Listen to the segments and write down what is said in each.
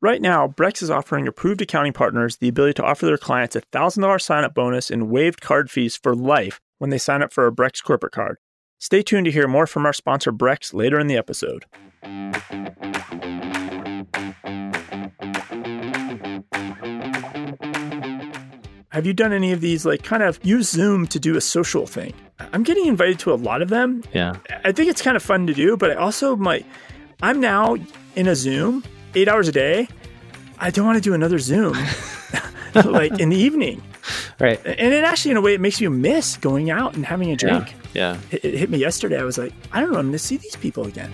Right now, Brex is offering approved accounting partners the ability to offer their clients a $1,000 sign up bonus and waived card fees for life when they sign up for a Brex corporate card. Stay tuned to hear more from our sponsor, Brex, later in the episode. Have you done any of these, like, kind of use Zoom to do a social thing? I'm getting invited to a lot of them. Yeah. I think it's kind of fun to do, but I also might. I'm now in a Zoom eight hours a day. I don't want to do another Zoom like in the evening. Right. And it actually, in a way, it makes you miss going out and having a drink. Yeah. It, it hit me yesterday. I was like, I don't know, I'm going to see these people again.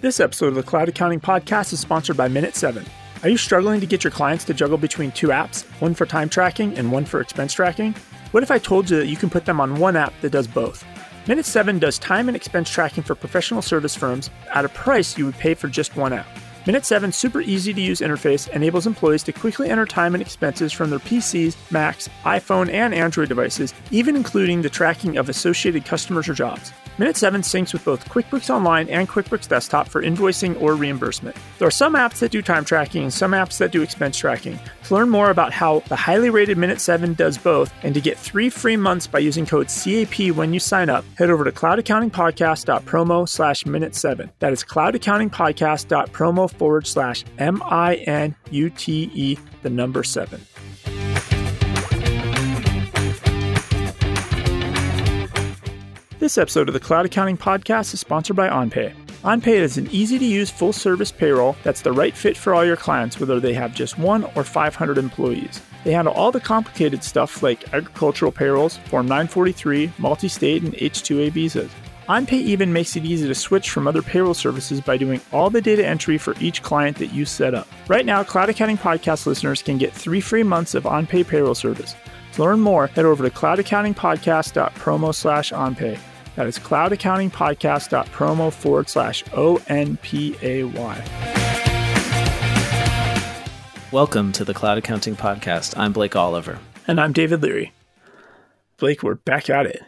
This episode of the Cloud Accounting Podcast is sponsored by Minute 7. Are you struggling to get your clients to juggle between two apps, one for time tracking and one for expense tracking? What if I told you that you can put them on one app that does both? Minute 7 does time and expense tracking for professional service firms at a price you would pay for just one app. Minute 7's super easy to use interface enables employees to quickly enter time and expenses from their PCs, Macs, iPhone, and Android devices, even including the tracking of associated customers or jobs. Minute 7 syncs with both QuickBooks Online and QuickBooks Desktop for invoicing or reimbursement. There are some apps that do time tracking and some apps that do expense tracking. To learn more about how the highly rated Minute 7 does both and to get three free months by using code CAP when you sign up, head over to cloudaccountingpodcast.promo slash minute 7. That is cloudaccountingpodcast.promo forward slash M I N U T E, the number 7. This episode of the Cloud Accounting Podcast is sponsored by OnPay. OnPay is an easy to use full service payroll that's the right fit for all your clients, whether they have just one or 500 employees. They handle all the complicated stuff like agricultural payrolls, Form 943, multi state, and H2A visas. OnPay even makes it easy to switch from other payroll services by doing all the data entry for each client that you set up. Right now, Cloud Accounting Podcast listeners can get three free months of OnPay payroll service. To learn more, head over to cloudaccountingpodcast.promo slash OnPay. That is cloudaccountingpodcast.promo forward slash O N P A Y. Welcome to the Cloud Accounting Podcast. I'm Blake Oliver. And I'm David Leary. Blake, we're back at it.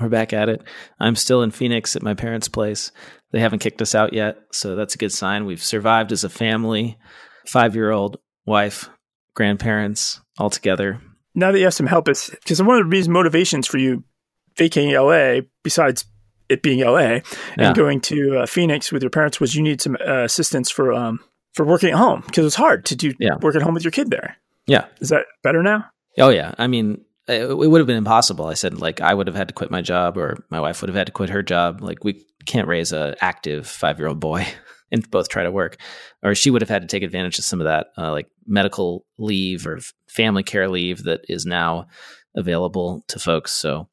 We're back at it. I'm still in Phoenix at my parents' place. They haven't kicked us out yet, so that's a good sign. We've survived as a family, five year old wife, grandparents, all together. Now that you have some help, it's because one of the reasons motivations for you vacating LA, besides it being LA and Yeah. going to uh, Phoenix with your parents, was you need some uh, assistance for um for working at home because it's hard to do Yeah. work at home with your kid there. Yeah. Is that better now? Oh, yeah. I mean, it, would have been impossible. I said, like, I would have had to quit my job, or my wife would have had to quit her job. Like, we can't raise a active five year old boy and both try to work. Or she would have had to take advantage of some of that, uh, like medical leave or family care leave that is now available to folks. So,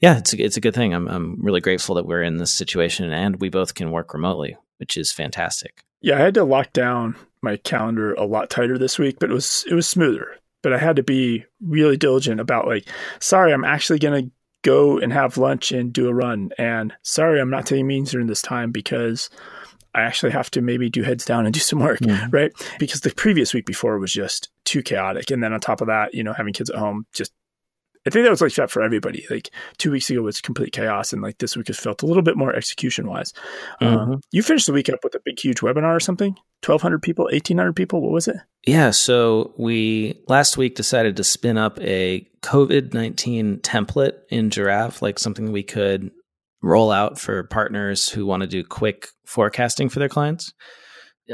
yeah, it's a, it's a good thing. I'm I'm really grateful that we're in this situation and we both can work remotely, which is fantastic. Yeah, I had to lock down my calendar a lot tighter this week, but it was it was smoother. But I had to be really diligent about like, sorry, I'm actually gonna go and have lunch and do a run, and sorry, I'm not taking meetings during this time because I actually have to maybe do heads down and do some work, Mhm. right? Because the previous week before was just too chaotic, and then on top of that, you know, having kids at home just. I think that was like that for everybody. Like two weeks ago was complete chaos, and like this week has felt a little bit more execution wise. Mhm. Um, you finished the week up with a big, huge webinar or something? 1,200 people, 1,800 people? What was it? Yeah, so we last week decided to spin up a COVID 19 template in Jirav, like something we could roll out for partners who want to do quick forecasting for their clients.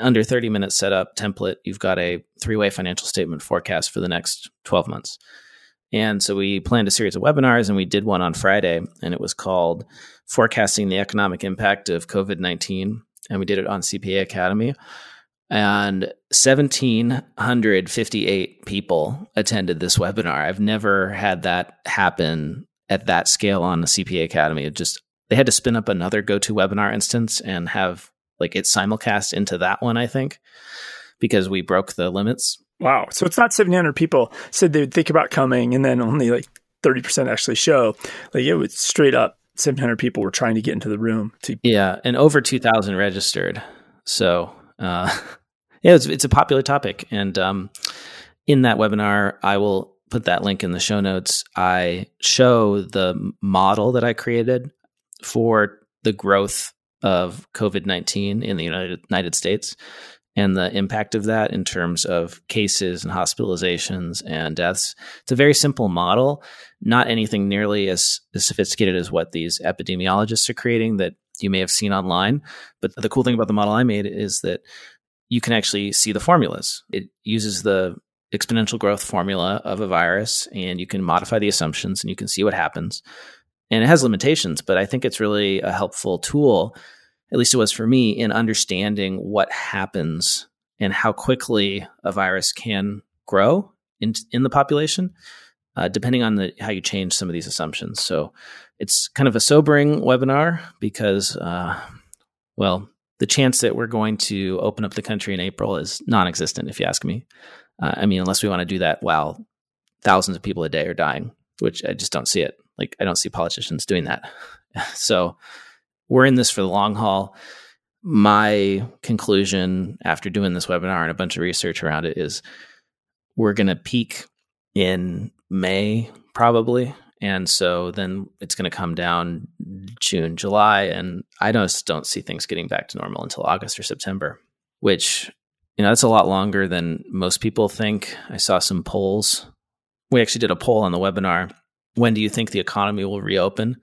Under 30 minute setup template, you've got a three way financial statement forecast for the next 12 months. And so we planned a series of webinars and we did one on Friday, and it was called Forecasting the Economic Impact of COVID 19. And we did it on CPA Academy. And 1758 people attended this webinar. I've never had that happen at that scale on the cpa academy. It just they had to spin up another GoToWebinar instance and have like it simulcast into that one i think because we broke the limits Wow. So it's not 700 people said they would think about coming, and then only like 30% actually show. Like it was straight up 700 people were trying to get into the room to yeah and over 2000 registered so uh yeah it's, it's a popular topic and um in that webinar i will put that link in the show notes i show the model that i created for the growth of COVID 19 in the United, United States and the impact of that in terms of cases and hospitalizations and deaths. It's a very simple model, not anything nearly as, as sophisticated as what these epidemiologists are creating that you may have seen online. But the cool thing about the model I made is that you can actually see the formulas. It uses the exponential growth formula of a virus and you can modify the assumptions and you can see what happens. And it has limitations, but I think it's really a helpful tool, at least it was for me, in understanding what happens and how quickly a virus can grow in, in the population, uh, depending on the, how you change some of these assumptions. So it's kind of a sobering webinar because, uh, well, the chance that we're going to open up the country in April is non existent, if you ask me. Uh, I mean, unless we want to do that while thousands of people a day are dying, which I just don't see it. Like, I don't see politicians doing that. so we're in this for the long haul. My conclusion after doing this webinar and a bunch of research around it is we're going to peak in May, probably. And so then it's going to come down June, July. And I just don't see things getting back to normal until August or September, which you know, that's a lot longer than most people think. I saw some polls. We actually did a poll on the webinar. When do you think the economy will reopen?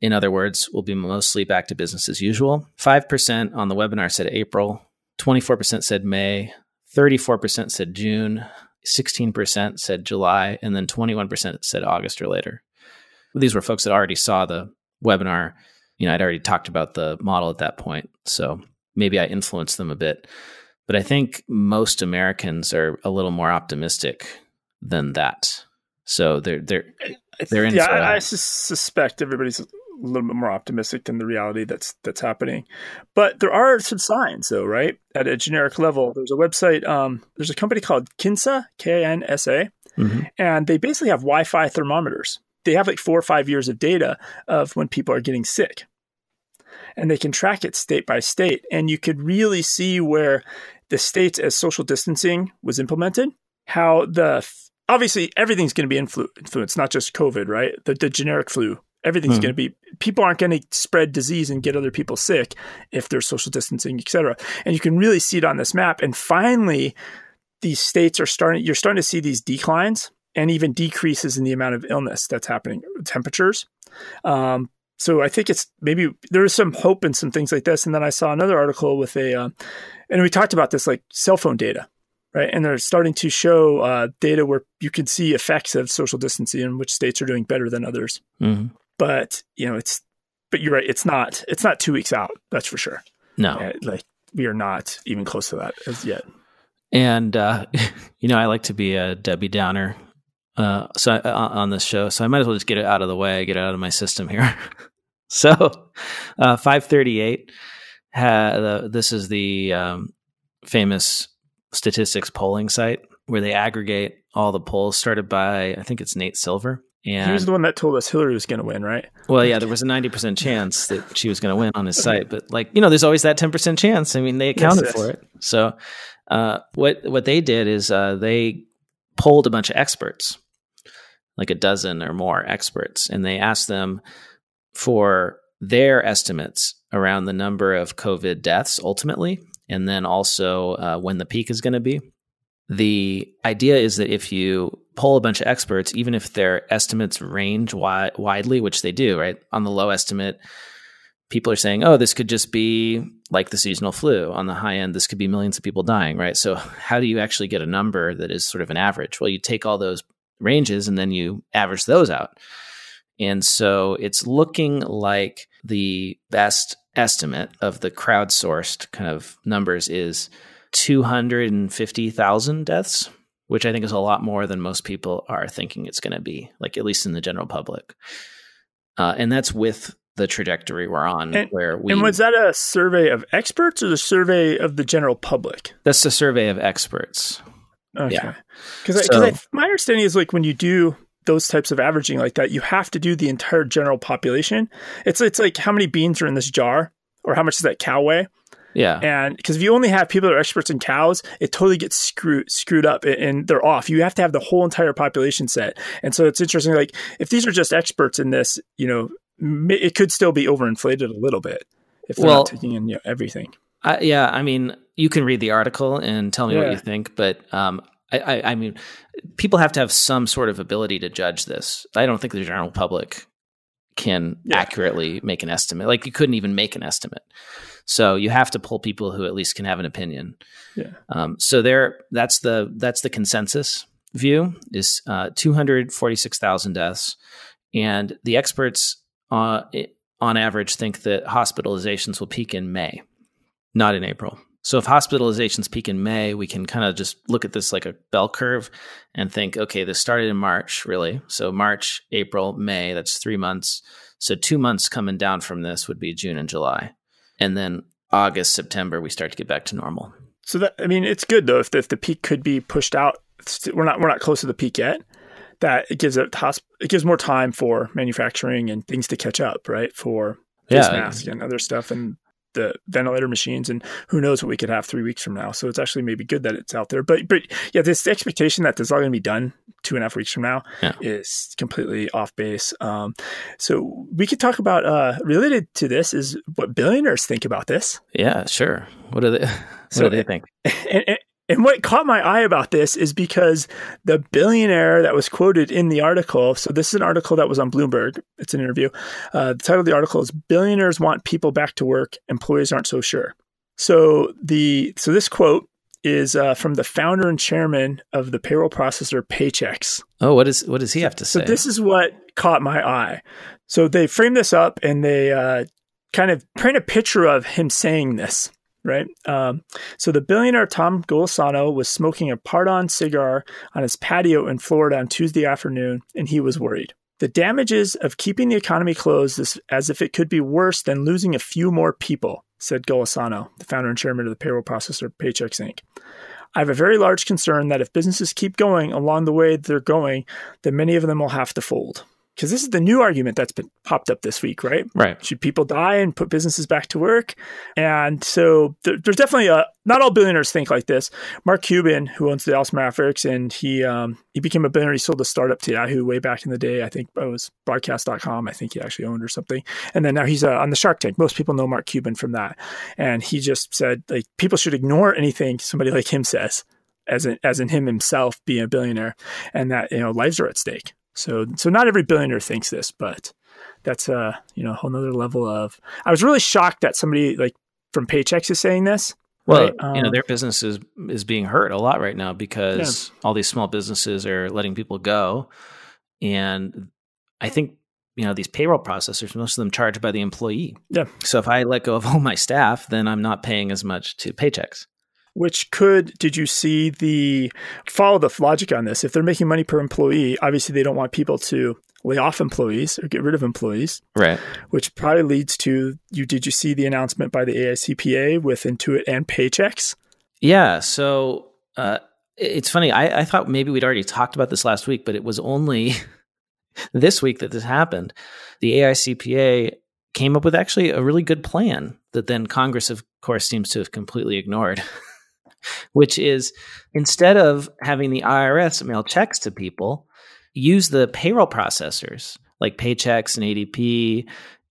In other words, we'll be mostly back to business as usual. 5% on the webinar said April, 24% said May, 34% said June, 16% said July, and then 21% said August or later. These were folks that already saw the webinar. You know, I'd already talked about the model at that point. So maybe I influenced them a bit. But I think most Americans are a little more optimistic than that. So they're they're they're in. Yeah, I, I suspect everybody's a little bit more optimistic than the reality that's that's happening. But there are some signs, though, right? At a generic level, there's a website. Um, there's a company called Kinsa, K I N S A, mm-hmm. and they basically have Wi-Fi thermometers. They have like four or five years of data of when people are getting sick and they can track it state by state. And you could really see where the states as social distancing was implemented, how the obviously everything's going to be influ- influenced, not just COVID, right? The, the generic flu, everything's mm. going to be people aren't going to spread disease and get other people sick if there's social distancing, et cetera. And you can really see it on this map. And finally, these states are starting. You're starting to see these declines and even decreases in the amount of illness that's happening, temperatures. Um, so I think it's maybe there is some hope in some things like this. And then I saw another article with a, uh, and we talked about this like cell phone data, right? And they're starting to show uh, data where you can see effects of social distancing and which states are doing better than others. Mm-hmm. But you know, it's but you're right. It's not it's not two weeks out. That's for sure. No, uh, like we are not even close to that as yet. And uh, you know, I like to be a Debbie Downer uh, so uh, on this show, so I might as well just get it out of the way, get it out of my system here. so, uh, five thirty eight. this is the um, famous statistics polling site where they aggregate all the polls started by I think it's Nate Silver. And he was the one that told us Hillary was going to win, right? Well, yeah, there was a ninety percent chance that she was going to win on his site, but like you know, there's always that ten percent chance. I mean, they accounted yes, yes. for it. So, uh, what what they did is uh, they polled a bunch of experts like a dozen or more experts, and they asked them for their estimates around the number of COVID deaths ultimately, and then also uh, when the peak is going to be. The idea is that if you poll a bunch of experts, even if their estimates range wi- widely, which they do, right? On the low estimate, people are saying, oh, this could just be like the seasonal flu. On the high end, this could be millions of people dying, right? So, how do you actually get a number that is sort of an average? Well, you take all those ranges and then you average those out. And so it's looking like the best estimate of the crowdsourced kind of numbers is 250,000 deaths, which I think is a lot more than most people are thinking it's going to be, like at least in the general public. Uh, and that's with the trajectory we're on and, where we And was that a survey of experts or the survey of the general public? That's a survey of experts. Okay. Yeah. Because so, my understanding is like when you do those types of averaging like that, you have to do the entire general population. It's it's like how many beans are in this jar, or how much does that cow weigh? Yeah. And because if you only have people that are experts in cows, it totally gets screwed screwed up and they're off. You have to have the whole entire population set. And so it's interesting. Like if these are just experts in this, you know, it could still be overinflated a little bit if they're Well- not taking in you know, everything. I, yeah, I mean, you can read the article and tell me what you think, but um, I, I, I mean, people have to have some sort of ability to judge this. I don't think the general public can Yeah. accurately make an estimate. Like you couldn't even make an estimate. So you have to pull people who at least can have an opinion. Yeah. Um, so there, that's the that's the consensus view is uh, two hundred forty six thousand deaths, and the experts uh, on average think that hospitalizations will peak in May, not in April. So if hospitalizations peak in May, we can kind of just look at this like a bell curve and think, okay, this started in March, really. So March, April, May, that's three months. So two months coming down from this would be June and July. And then August, September, we start to get back to normal. So that I mean, it's good though if the, if the peak could be pushed out. We're not we're not close to the peak yet. That it gives it hosp- it gives more time for manufacturing and things to catch up, right? For face Yeah. masks and other stuff and the ventilator machines and who knows what we could have three weeks from now. So it's actually maybe good that it's out there. But but yeah, this expectation that this is all going to be done two and a half weeks from now Yeah. is completely off base. Um, so we could talk about uh, related to this is what billionaires think about this. Yeah, sure. What do they? What So- do they think? and, and, and what caught my eye about this is because the billionaire that was quoted in the article. So this is an article that was on Bloomberg. It's an interview. Uh, the title of the article is "Billionaires Want People Back to Work. Employees Aren't So Sure." So the so this quote is uh, from the founder and chairman of the payroll processor Paychex. Oh, what is what does he have to So say? this is what caught my eye. So they frame this up and they uh, kind of paint a picture of him saying this, right? Um, so the billionaire Tom Golisano was smoking a Padrón cigar on his patio in Florida on Tuesday afternoon, and he was worried. The damages of keeping the economy closed is as if it could be worse than losing a few more people, said Golisano, the founder and chairman of the payroll processor Paychex Inc. I have a very large concern that if businesses keep going along the way they're going, then many of them will have to fold. Because this is the new argument that's been popped up this week, right? right. Should people die and put businesses back to work? And so there, there's definitely a not all billionaires think like this. Mark Cuban, who owns the Dallas Mavericks, and he um, he became a billionaire. He sold a startup to Yahoo way back in the day. I think it was Broadcast.com. I think he actually owned or something. And then now he's uh, on the Shark Tank. Most people know Mark Cuban from that. And he just said like people should ignore anything somebody like him says, as in, as in him himself being a billionaire, and that you know lives are at stake. So so not every billionaire thinks this, but that's a you know a whole nother level of. I was really shocked that somebody like from Paychex is saying this. Well, Right, you know, um, their business is is being hurt a lot right now because all these small businesses are letting people go, and I think you know these payroll processors, most of them charge by the employee. Yeah. So if I let go of all my staff, then I'm not paying as much to Paychex. Which could did you see the follow the logic on this? If they're making money per employee, obviously they don't want people to lay off employees or get rid of employees, Right. which probably leads to you. Did you see the announcement by the AICPA with Intuit and Paychex? Yeah. So uh, it's funny. I, I thought maybe we'd already talked about this last week, but it was only this week that this happened. The AICPA came up with actually a really good plan that then Congress, of course, seems to have completely ignored, which is instead of having the IRS mail checks to people, use the payroll processors like Paychex and ADP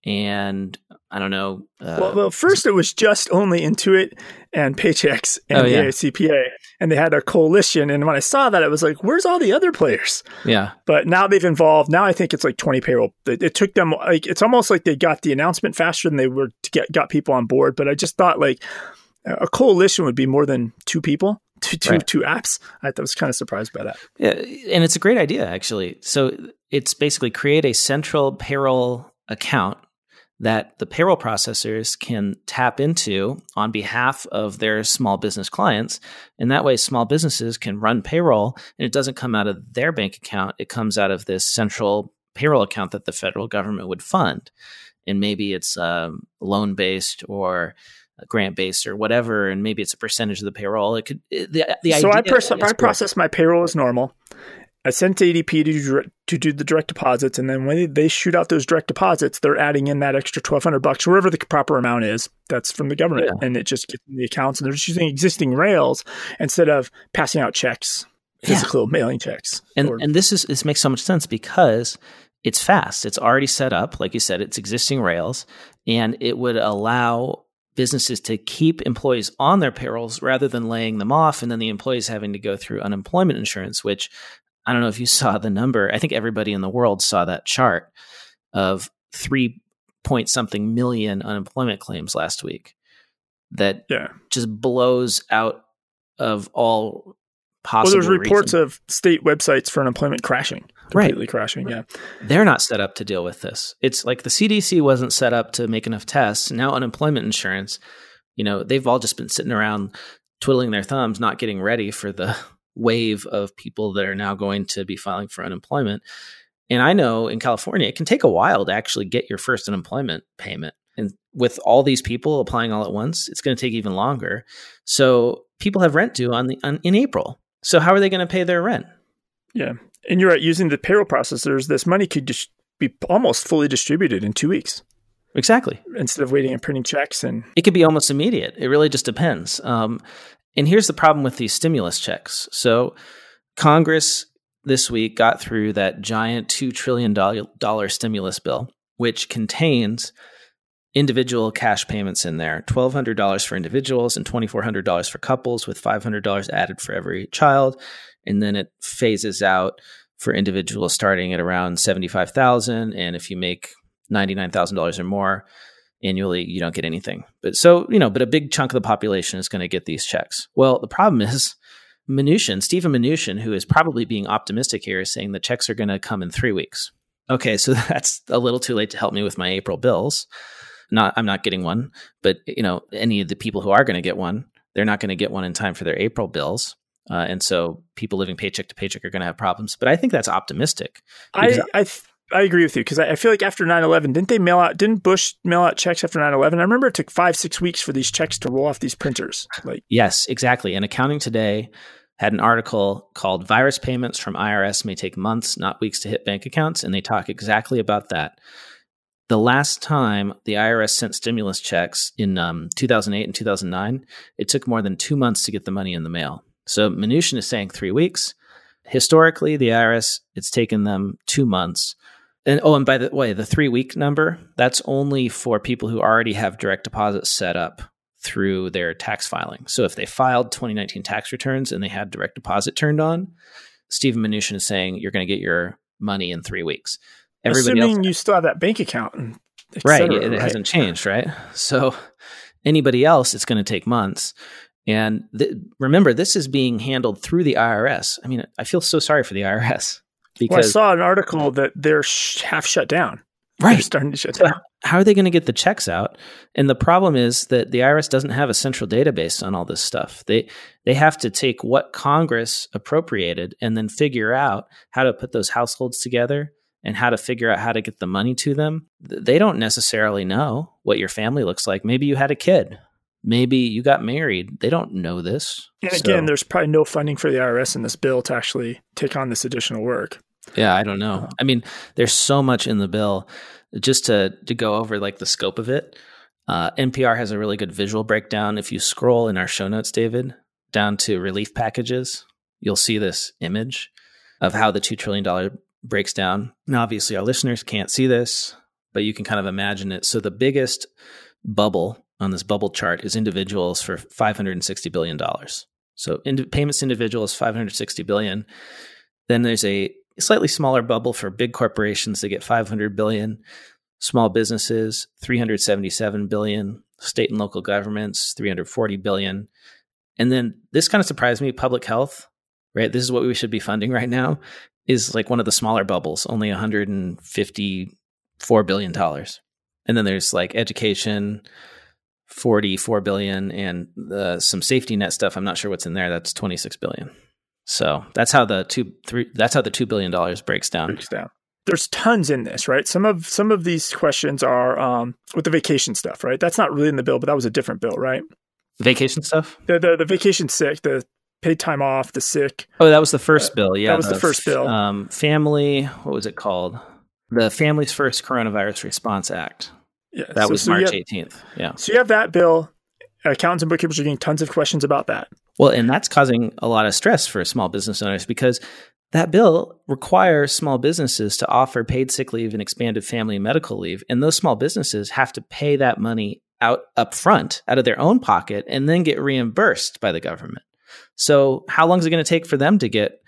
and I don't know. Uh, well, well, first it was just only Intuit and Paychex and Oh, the yeah. AICPA, and they had a coalition. And when I saw that, I was like, "Where's all the other players?" yeah. But now they've involved. Now I think it's like twenty payroll. It, it took them like it's almost like they got the announcement faster than they were to get got people on board. But I just thought like a coalition would be more than two people, two two, Right. two apps. I was kind of surprised by that. Yeah, and it's a great idea actually. So it's basically create a central payroll account that the payroll processors can tap into on behalf of their small business clients. And that way small businesses can run payroll and it doesn't come out of their bank account, it comes out of this central payroll account that the federal government would fund. And maybe it's um, loan based or grant based or whatever, and maybe it's a percentage of the payroll. It could the the so I, pers- I process my payroll as normal. I sent to ADP to do, to do the direct deposits, and then when they, shoot out those direct deposits, they're adding in that extra twelve hundred bucks, wherever the proper amount is. That's from the government, Yeah. and it just gets in the accounts, and they're just using existing rails instead of passing out checks, Yeah. physical mailing checks. And Or- and this is this makes so much sense because it's fast. It's already set up. Like you said, it's existing rails, and it would allow businesses to keep employees on their payrolls rather than laying them off and then the employees having to go through unemployment insurance, which I don't know if you saw the number. I think everybody in the world saw that chart of three point something million unemployment claims last week that yeah. just blows out of all possible. Well, there's reports reason. of state websites for unemployment crashing, completely Right. crashing. Yeah, They're not set up to deal with this. It's like the CDC wasn't set up to make enough tests. Now unemployment insurance, you know, they've all just been sitting around twiddling their thumbs, not getting ready for the wave of people that are now going to be filing for unemployment. And I know in California, it can take a while to actually get your first unemployment payment. And with all these people applying all at once, it's going to take even longer. So people have rent due on the on, in April. So how are they going to pay their rent? yeah. And you're right. Using the payroll processors, this money could just be almost fully distributed in two weeks Exactly. instead of waiting and printing checks. And It could be almost immediate. It really just depends. Um, and here's the problem with these stimulus checks. So, Congress this week got through that giant $2 trillion stimulus bill, which contains individual cash payments in there $1,200 for individuals and $2,400 for couples, with $500 added for every child. And then it phases out for individuals starting at around 75000 And if you make $99,000 or more, annually you don't get anything but so you know but a big chunk of the population is going to get these checks well the problem is Mnuchin, Stephen Mnuchin, who is probably being optimistic here, is saying the checks are going to come in three weeks. Okay, so that's a little too late to help me with my April bills. Not, I'm not getting one, but you know, any of the people who are going to get one, they're not going to get one in time for their April bills, uh, and so people living paycheck to paycheck are going to have problems. But I think that's optimistic. I, I, th- I agree with you because I, I feel like after 9-11, didn't they mail out, didn't Bush mail out checks after 9-11? I remember it took five, six weeks for these checks to roll off these printers. Like, Yes, exactly. And Accounting Today had an article called Virus Payments from IRS May Take Months, Not Weeks to Hit Bank Accounts. And they talk exactly about that. The last time the IRS sent stimulus checks in um, 2008 and 2009, it took more than two months to get the money in the mail. So Mnuchin is saying three weeks. Historically, the IRS, it's taken them two months. And oh, and by the way, the three week number, that's only for people who already have direct deposits set up through their tax filing. So if they filed 2019 tax returns and they had direct deposit turned on, Stephen Mnuchin is saying you're going to get your money in three weeks. Everybody assuming else, you still have that bank account. And right? cetera, it right? hasn't changed, right? So anybody else, it's going to take months. And th- remember, this is being handled through the IRS. I mean, I feel so sorry for the IRS Well, I saw an article that they're sh- half shut down. Right, They're starting to shut So down. how are they going to get the checks out? And the problem is that the IRS doesn't have a central database on all this stuff. They they have to take what Congress appropriated and then figure out how to put those households together and how to figure out how to get the money to them. They don't necessarily know what your family looks like. Maybe you had a kid. Maybe you got married. They don't know this. And So, again, there's probably no funding for the IRS in this bill to actually take on this additional work. Yeah, I don't know. I mean, there's so much in the bill. Just to to go over like the scope of it, uh, NPR has a really good visual breakdown. If you scroll in our show notes, David, down to relief packages, you'll see this image of how the two trillion dollar breaks down. Now, obviously, our listeners can't see this, but you can kind of imagine it. So the biggest bubble on this bubble chart is individuals for 560 billion dollars. So payments to individuals 560 billion. Then there's a slightly smaller bubble for big corporations that get 500 billion, small businesses 377 billion, state and local governments 340 billion. And then this kind of surprised me, public health, right? This is what we should be funding right now is like one of the smaller bubbles, only 154 billion dollars. And then there's like education 44 billion and uh, some safety net stuff. I'm not sure what's in there. That's 26 billion. So that's how the two three that's how the two billion dollars breaks down. breaks down. There's tons in this, right? Some of some of these questions are um, with the vacation stuff, right? That's not really in the bill, but that was a different bill, right? Vacation stuff? The the, the vacation sick, the paid time off, the sick. Oh, that was the first bill. Yeah, that was the first bill. Um, family. What was it called? The Families First Coronavirus Response Act. Yeah, That so- was so March 18th. Yeah. So you have that bill. Accountants and bookkeepers are getting tons of questions about that. Well, and that's causing a lot of stress for small business owners because that bill requires small businesses to offer paid sick leave and expanded family and medical leave. And those small businesses have to pay that money out up front out of their own pocket and then get reimbursed by the government. So, how long is it going to take for them to get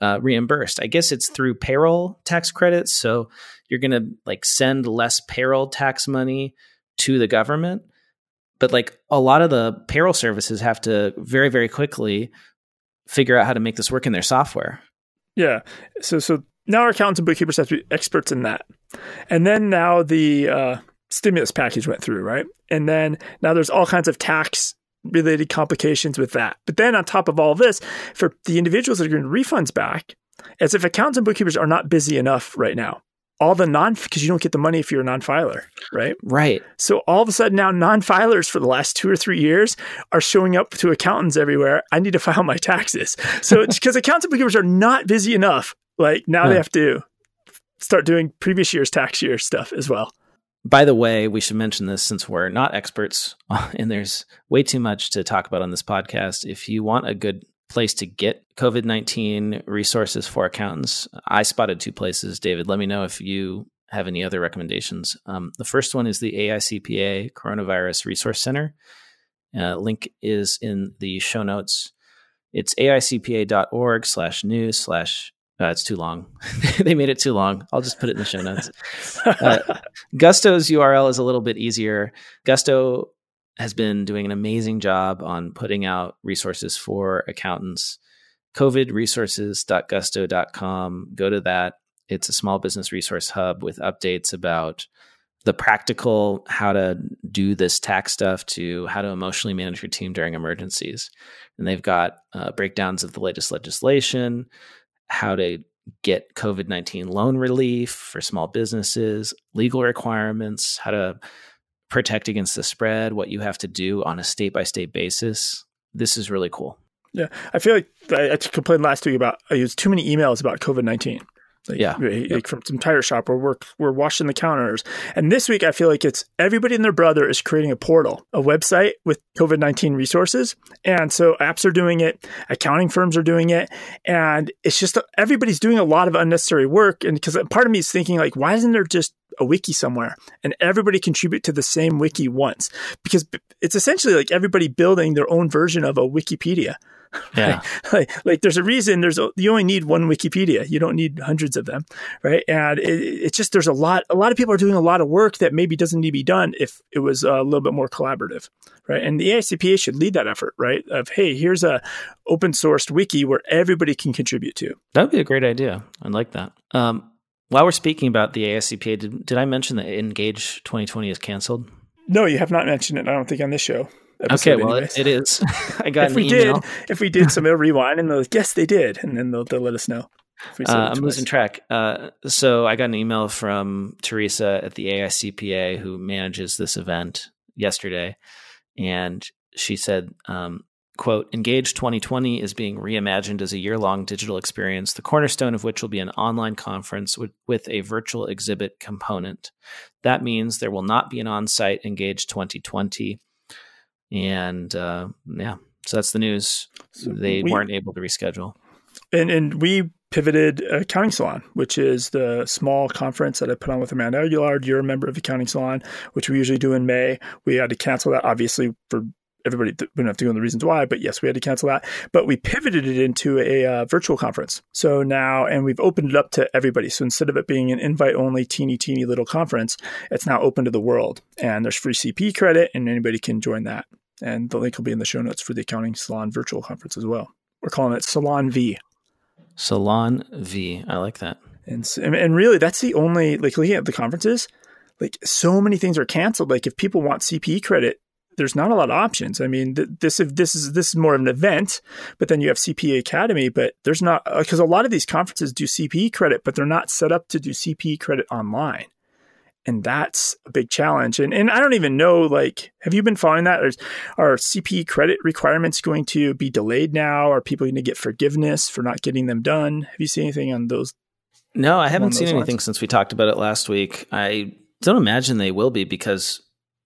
uh, reimbursed? I guess it's through payroll tax credits. So, you're going to like send less payroll tax money to the government. But like a lot of the payroll services have to very, very quickly figure out how to make this work in their software. Yeah. So, so now our accountants and bookkeepers have to be experts in that. And then now the uh, stimulus package went through, right? And then now there's all kinds of tax related complications with that. But then on top of all this, for the individuals that are getting refunds back, as if accountants and bookkeepers are not busy enough right now. All the non because you don't get the money if you're a non-filer, right? Right. So all of a sudden now non-filers for the last two or three years are showing up to accountants everywhere. I need to file my taxes. So it's because accountants and bookkeepers are not busy enough. Like now yeah. they have to start doing previous year's tax year stuff as well. By the way, we should mention this since we're not experts and there's way too much to talk about on this podcast. If you want a good place to get COVID 19 resources for accountants, I spotted two places. David, let me know if you have any other recommendations. Um, the first one is the AICPA Coronavirus Resource Center. Uh, link is in the show notes. It's aicpa.org slash news slash uh, it's too long. they made it too long. I'll just put it in the show notes. Uh, Gusto's URL is a little bit easier. Gusto has been doing an amazing job on putting out resources for accountants. COVIDresources.gusto.com. Go to that. It's a small business resource hub with updates about the practical how to do this tax stuff to how to emotionally manage your team during emergencies. And they've got uh, breakdowns of the latest legislation, how to get COVID 19 loan relief for small businesses, legal requirements, how to protect against the spread, what you have to do on a state by state basis. This is really cool. Yeah. I feel like I, complained last week about I used too many emails about COVID 19. Like, yeah, eh, like yep. from some tire shop where we're we're washing the counters. And this week, I feel like it's everybody and their brother is creating a portal, a website with COVID nineteen resources. And so apps are doing it, accounting firms are doing it, and it's just everybody's doing a lot of unnecessary work. And because part of me is thinking like, why isn't there just a wiki somewhere and everybody contribute to the same wiki once? Because it's essentially like everybody building their own version of a Wikipedia. Yeah. like, like there's a reason there's you only need one Wikipedia. You don't need hundreds of them, right? And it, it's just there's a lot a lot of people are doing a lot of work that maybe doesn't need to be done if it was a little bit more collaborative, right? And the AICPA should lead that effort, right? Of hey, here's a open sourced wiki where everybody can contribute to. That would be a great idea. I like that. Um, while we're speaking about the AICPA, did, did I mention that Engage 2020 is canceled? No, you have not mentioned it. I don't think on this show okay, well, anyways. it is. I got if we email. did, if we did, somebody will rewind and they'll like, yes, they did, and then they'll, they'll let us know. Uh, I'm losing track. Uh, so I got an email from Teresa at the AICPA who manages this event yesterday, and she said, um, "quote Engage 2020 is being reimagined as a year-long digital experience, the cornerstone of which will be an online conference with, with a virtual exhibit component. That means there will not be an on-site Engage 2020." and uh, yeah, so that's the news. So they we, weren't able to reschedule, and and we pivoted Accounting Salon, which is the small conference that I put on with Amanda Aguilar. You're a member of Accounting Salon, which we usually do in May. We had to cancel that, obviously, for everybody. We don't have to go into the reasons why, but yes, we had to cancel that. But we pivoted it into a uh, virtual conference. So now, and we've opened it up to everybody. So instead of it being an invite only, teeny, teeny little conference, it's now open to the world. And there's free CPE credit, and anybody can join that. And the link will be in the show notes for the Accounting Salon virtual conference as well. We're calling it Salon V. Salon V. I like that. And and really, that's the only like looking at the conferences. Like so many things are canceled. Like if people want CPE credit, there's not a lot of options. I mean, th- this if this is this is more of an event, but then you have CPA Academy, but there's not because uh, a lot of these conferences do CPE credit, but they're not set up to do CPE credit online and that's a big challenge. And and I don't even know like have you been following that? Are, are CPE credit requirements going to be delayed now? Are people going to get forgiveness for not getting them done? Have you seen anything on those? No, I haven't seen anything lines? since we talked about it last week. I don't imagine they will be because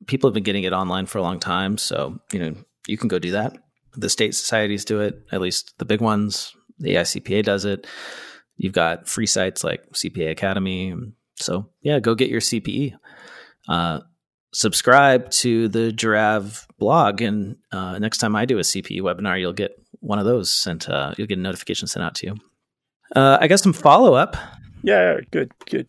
people have been getting it online for a long time. So you know you can go do that. The state societies do it, at least the big ones. The AICPA does it. You've got free sites like CPA Academy. So, yeah, go get your CPE. Uh, subscribe to the Jirav blog, and uh, next time I do a CPE webinar, you'll get one of those sent. Uh, you'll get a notification sent out to you. Uh, I guess some follow up. Yeah, good, good.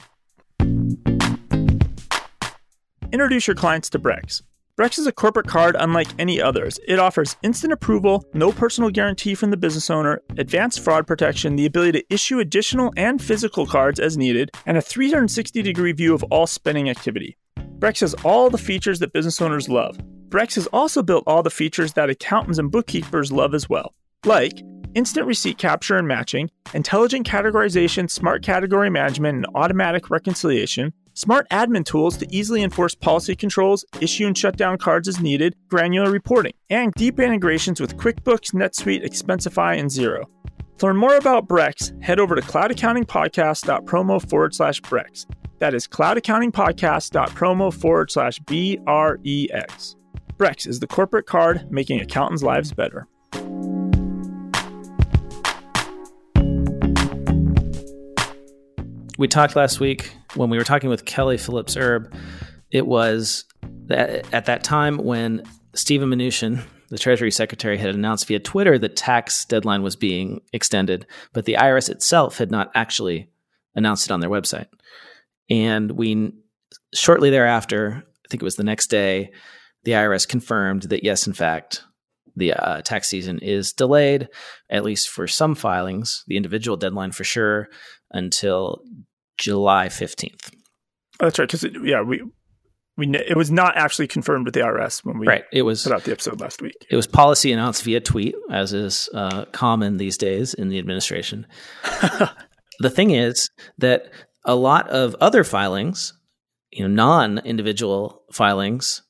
Introduce your clients to Brex. Brex is a corporate card unlike any others. It offers instant approval, no personal guarantee from the business owner, advanced fraud protection, the ability to issue additional and physical cards as needed, and a 360 degree view of all spending activity. Brex has all the features that business owners love. Brex has also built all the features that accountants and bookkeepers love as well, like instant receipt capture and matching, intelligent categorization, smart category management, and automatic reconciliation, smart admin tools to easily enforce policy controls, issue and shut down cards as needed, granular reporting, and deep integrations with QuickBooks, NetSuite, Expensify, and Xero. To learn more about Brex, head over to cloudaccountingpodcast.promo forward slash Brex. That is cloudaccountingpodcast.promo forward slash B R E X. Brex is the corporate card making accountants' lives better. We talked last week when we were talking with Kelly Phillips Erb. It was that at that time when Stephen Mnuchin, the Treasury Secretary, had announced via Twitter that tax deadline was being extended, but the IRS itself had not actually announced it on their website. And we shortly thereafter, I think it was the next day, the IRS confirmed that yes, in fact, the uh, tax season is delayed, at least for some filings, the individual deadline for sure, until July 15th. Oh, that's right. Because, yeah, we. We, it was not actually confirmed with the IRS when we right. It was put out the episode last week. It was policy announced via tweet, as is uh, common these days in the administration. the thing is that a lot of other filings, you know, non-individual filings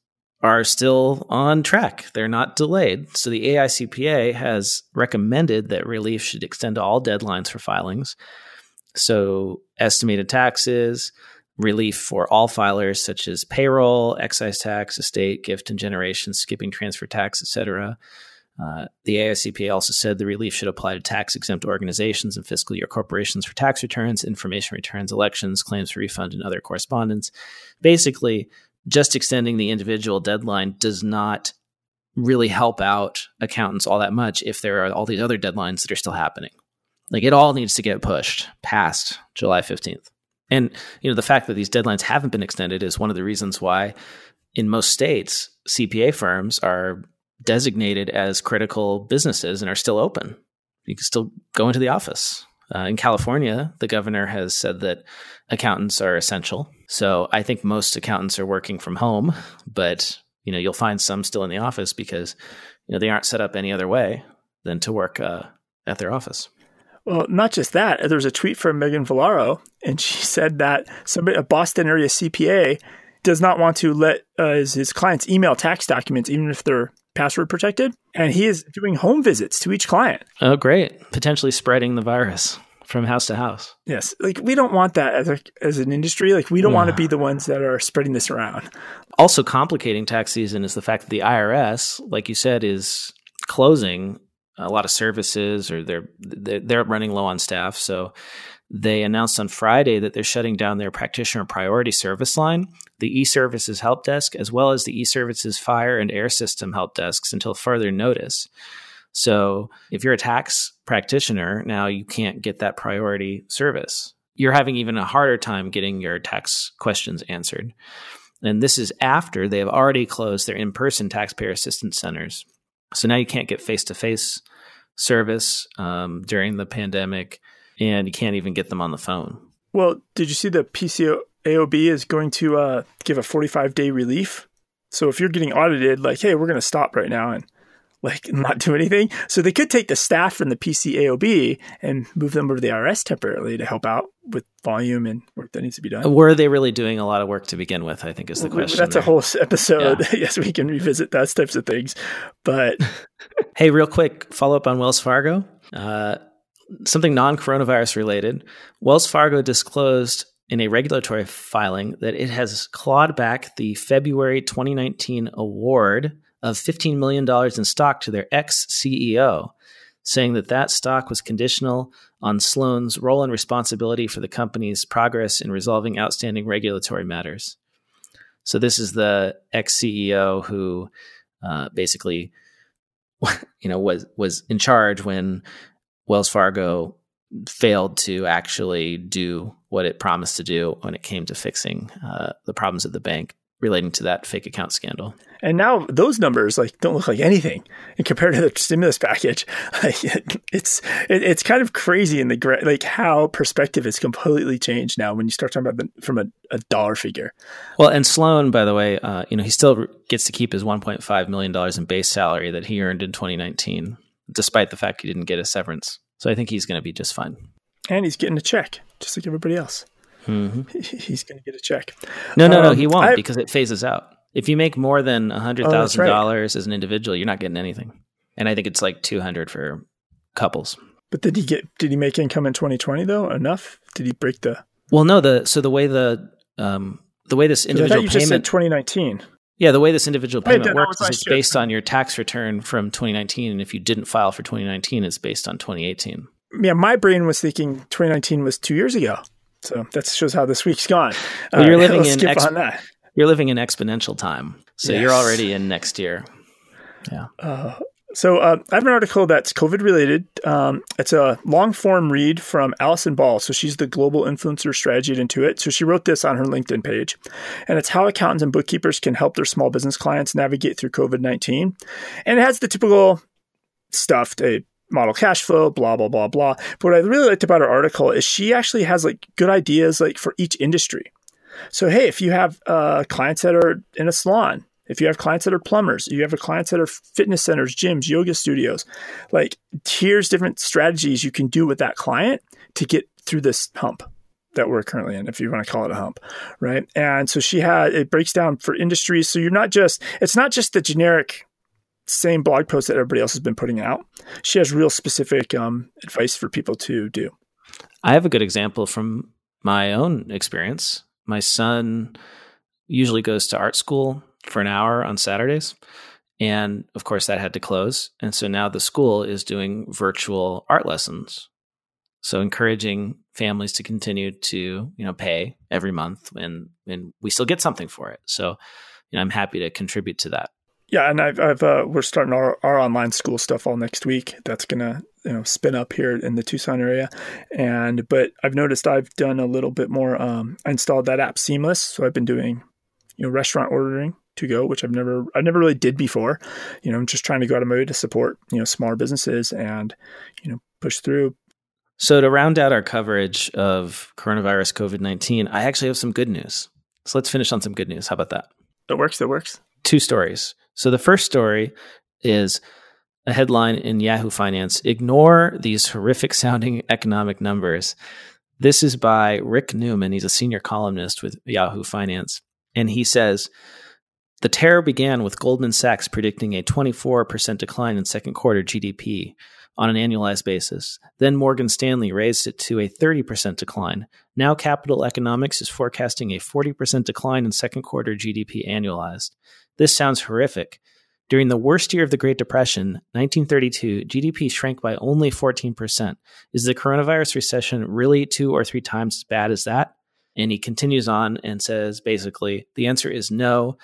are still on track. They're not delayed. So the AICPA has recommended that relief should extend to all deadlines for filings. So estimated taxes, relief for all filers such as payroll, excise tax, estate, gift and generation, skipping transfer tax, etc. Uh, the AICPA also said the relief should apply to tax exempt organizations and fiscal year corporations for tax returns, information returns, elections, claims for refund, and other correspondence. Basically, just extending the individual deadline does not really help out accountants all that much if there are all these other deadlines that are still happening. Like it all needs to get pushed past July 15th. And you know the fact that these deadlines haven't been extended is one of the reasons why in most states CPA firms are designated as critical businesses and are still open. You can still go into the office. Uh, in California, the governor has said that accountants are essential. So I think most accountants are working from home, but you know you'll find some still in the office because you know they aren't set up any other way than to work uh, at their office. Well, not just that. There was a tweet from Megan Valaro, and she said that somebody, a Boston area CPA, does not want to let uh, his, his clients email tax documents, even if they're password protected. And he is doing home visits to each client. Oh, great. Potentially spreading the virus from house to house. Yes. Like we don't want that as, a, as an industry. Like we don't want to be the ones that are spreading this around. Also complicating tax season is the fact that the IRS, like you said, is closing a lot of services or they're they're running low on staff. So they announced on Friday that they're shutting down their practitioner priority service line, the e-services help desk, as well as the e-services fire and air system help desks until further notice. So if you're a tax practitioner, now you can't get that priority service. You're having even a harder time getting your tax questions answered. And this is after they have already closed their in person taxpayer assistance centers. So now you can't get face to face service um, during the pandemic, and you can't even get them on the phone. Well, did you see the PCAOB is going to uh, give a 45 day relief? So if you're getting audited, like, hey, we're going to stop right now and like not do anything. So they could take the staff from the PCAOB and move them over to the IRS temporarily to help out with volume and work that needs to be done. Were they really doing a lot of work to begin with? I think is the question. That's there. a whole episode. Yeah. yes, we can revisit those types of things. But hey, real quick follow up on Wells Fargo. Uh, something non coronavirus related. Wells Fargo disclosed in a regulatory filing that it has clawed back the February 2019 award of $15 million in stock to their ex CEO. saying that that stock was conditional on Sloan's role and responsibility for the company's progress in resolving outstanding regulatory matters. So this is the ex CEO who uh, basically, you know, was was in charge when Wells Fargo failed to actually do what it promised to do when it came to fixing uh, the problems of the bank relating to that fake account scandal. And now those numbers like don't look like anything compared to the stimulus package. it's it, it's kind of crazy in the like how perspective has completely changed now when you start talking about the, from a, a, dollar figure. Well, and Sloan, by the way, uh, you know he still gets to keep his 1.5 million dollars in base salary that he earned in 2019, despite the fact he didn't get a severance. So I think he's going to be just fine. And he's getting a check, just like everybody else. Mm-hmm. He's going to get a check. No, no, um, no, he won't I, because it phases out. If you make more than a hundred thousand oh, right. dollars as an individual, you're not getting anything. And I think it's like two hundred for couples. But did he get? Did he make income in 2020 though? Enough? Did he break the? Well, no. The so the way the um the way this individual you payment just said 2019. Yeah, the way this individual payment works is it's based on your tax return from 2019, and if you didn't file for 2019, it's based on 2018. Yeah, my brain was thinking 2019 was two years ago. So that shows how this week's gone. Well, you're living in ex- You're living in exponential time, so yes. you're already in next year. Yeah. Uh, so uh, I have an article that's COVID related. Um, it's a long form read from Allison Ball. So she's the global influencer strategy at Intuit. So she wrote this on her LinkedIn page, and it's how accountants and bookkeepers can help their small business clients navigate through COVID nineteen. And it has the typical stuff to model cash flow, blah, blah, blah, blah. But what I really liked about her article is she actually has like good ideas like for each industry. So, hey, if you have uh, clients that are in a salon, if you have clients that are plumbers, you have clients that are fitness centers, gyms, yoga studios, like here's different strategies you can do with that client to get through this hump that we're currently in, if you want to call it a hump, right? And so she had it breaks down for industries. So you're not just it's not just the generic same blog post that everybody else has been putting out. She has real specific um, advice for people to do. I have a good example from my own experience. My son usually goes to art school for an hour on Saturdays. And of course, that had to close. And so now the school is doing virtual art lessons. So encouraging families to continue to, you know, pay every month and, and we still get something for it. So, you know, I'm happy to contribute to that. Yeah, and I've, I've uh, we're starting our, our online school stuff all next week. That's gonna you know spin up here in the Tucson area, and but I've noticed I've done a little bit more. Um, I installed that app Seamless, so I've been doing you know restaurant ordering to go, which I've never I never really did before. You know, I'm just trying to go out of my way to support you know smaller businesses and you know push through. So to round out our coverage of coronavirus COVID nineteen, I actually have some good news. So let's finish on some good news. How about that? That works. That works. Two stories. So the first story is a headline in Yahoo Finance Ignore these horrific sounding economic numbers. This is by Rick Newman. He's a senior columnist with Yahoo Finance. And he says The terror began with Goldman Sachs predicting a 24% decline in second quarter GDP on an annualized basis. Then Morgan Stanley raised it to a 30% decline. Now Capital Economics is forecasting a 40% decline in second quarter GDP annualized. This sounds horrific. During the worst year of the Great Depression, 1932, GDP shrank by only 14%. Is the coronavirus recession really two or three times as bad as that? And he continues on and says basically, the answer is no.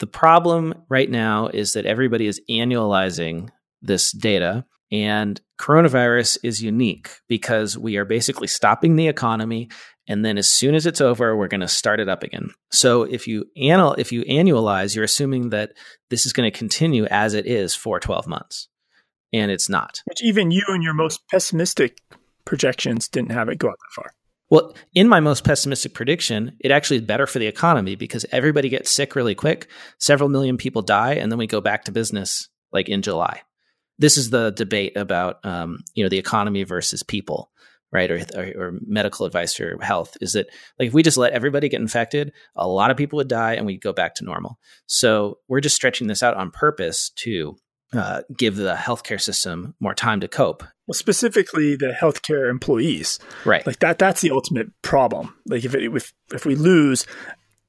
The problem right now is that everybody is annualizing this data and coronavirus is unique because we are basically stopping the economy. And then as soon as it's over, we're going to start it up again. So if you annual, if you annualize, you're assuming that this is going to continue as it is for 12 months. And it's not. Which even you and your most pessimistic projections didn't have it go out that far. Well, in my most pessimistic prediction, it actually is better for the economy because everybody gets sick really quick. Several million people die, and then we go back to business like in July this is the debate about um, you know the economy versus people right or, or, or, medical advice for health is that like if we just let everybody get infected a lot of people would die and we'd go back to normal. So we're just stretching this out on purpose to uh, give the healthcare system more time to cope. Well specifically the healthcare employees. Right. Like that that's the ultimate problem. Like if it, if, if we lose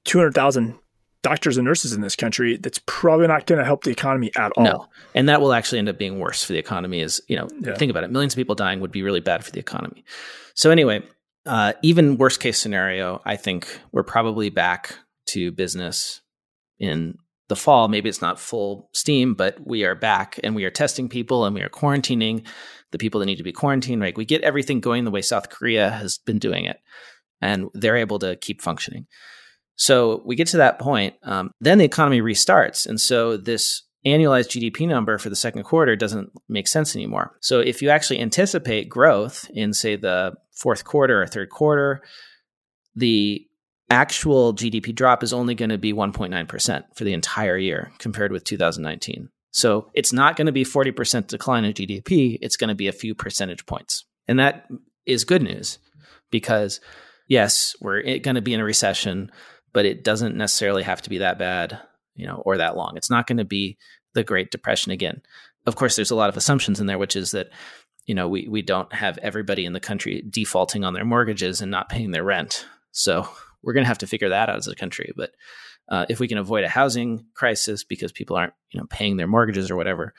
200000 doctors and nurses in this country, that's probably not going to help the economy at all. No, and that will actually end up being worse for the economy. Is you know, yeah. think about it, millions of people dying would be really bad for the economy. So anyway, uh, even worst case scenario, I think we're probably back to business in the fall. Maybe it's not full steam, but we are back and we are testing people and we are quarantining the people that need to be quarantined. Right, we get everything going the way South Korea has been doing it, and they're able to keep functioning. So we get to that point, um, then the economy restarts, and so this annualized GDP number for the second quarter doesn't make sense anymore. So if you actually anticipate growth in, say, the fourth quarter or third quarter, the actual GDP drop is only going to be 1.9% for the entire year compared with 2019. So it's not going to be 40% decline in GDP, it's going to be a few percentage points. And that is good news because yes, we're going to be in a recession, but it doesn't necessarily have to be that bad you know, or that long. It's not going to be the Great Depression again. Of course, there's a lot of assumptions in there, which is that you know we we don't have everybody in the country defaulting on their mortgages and not paying their rent. So we're going to have to figure that out as a country. But uh, if we can avoid a housing crisis because people aren't you know paying their mortgages or whatever,